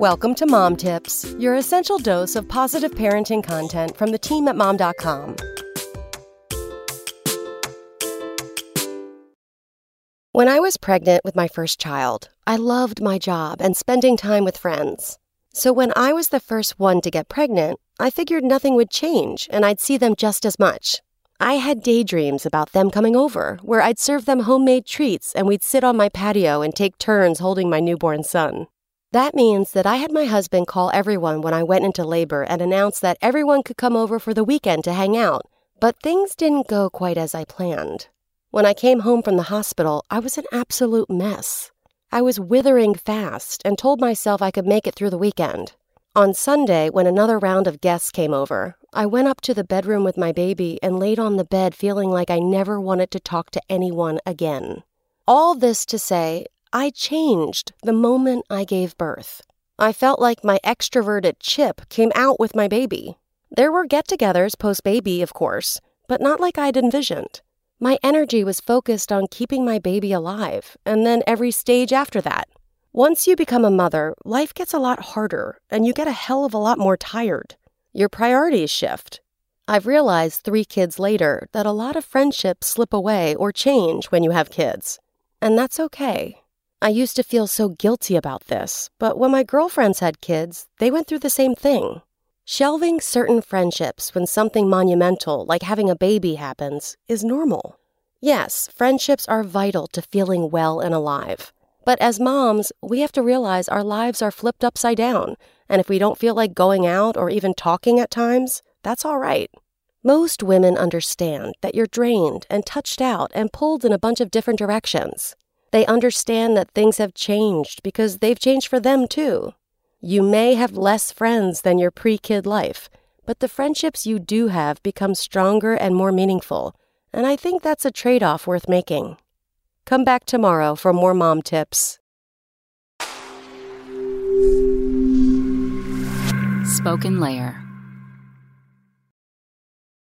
Welcome to Mom Tips, your essential dose of positive parenting content from the team at mom.com. When I was pregnant with my first child, I loved my job and spending time with friends. So when I was the first one to get pregnant, I figured nothing would change and I'd see them just as much. I had daydreams about them coming over, where I'd serve them homemade treats and we'd sit on my patio and take turns holding my newborn son. That means that I had my husband call everyone when I went into labor and announce that everyone could come over for the weekend to hang out. But things didn't go quite as I planned. When I came home from the hospital, I was an absolute mess. I was withering fast and told myself I could make it through the weekend. On Sunday, when another round of guests came over, I went up to the bedroom with my baby and laid on the bed feeling like I never wanted to talk to anyone again. All this to say, I changed the moment I gave birth. I felt like my extroverted chip came out with my baby. There were get togethers post baby, of course, but not like I'd envisioned. My energy was focused on keeping my baby alive, and then every stage after that. Once you become a mother, life gets a lot harder, and you get a hell of a lot more tired. Your priorities shift. I've realized three kids later that a lot of friendships slip away or change when you have kids. And that's okay. I used to feel so guilty about this, but when my girlfriends had kids, they went through the same thing. Shelving certain friendships when something monumental, like having a baby, happens is normal. Yes, friendships are vital to feeling well and alive. But as moms, we have to realize our lives are flipped upside down, and if we don't feel like going out or even talking at times, that's all right. Most women understand that you're drained and touched out and pulled in a bunch of different directions. They understand that things have changed because they've changed for them too. You may have less friends than your pre kid life, but the friendships you do have become stronger and more meaningful, and I think that's a trade off worth making. Come back tomorrow for more mom tips. Spoken Layer.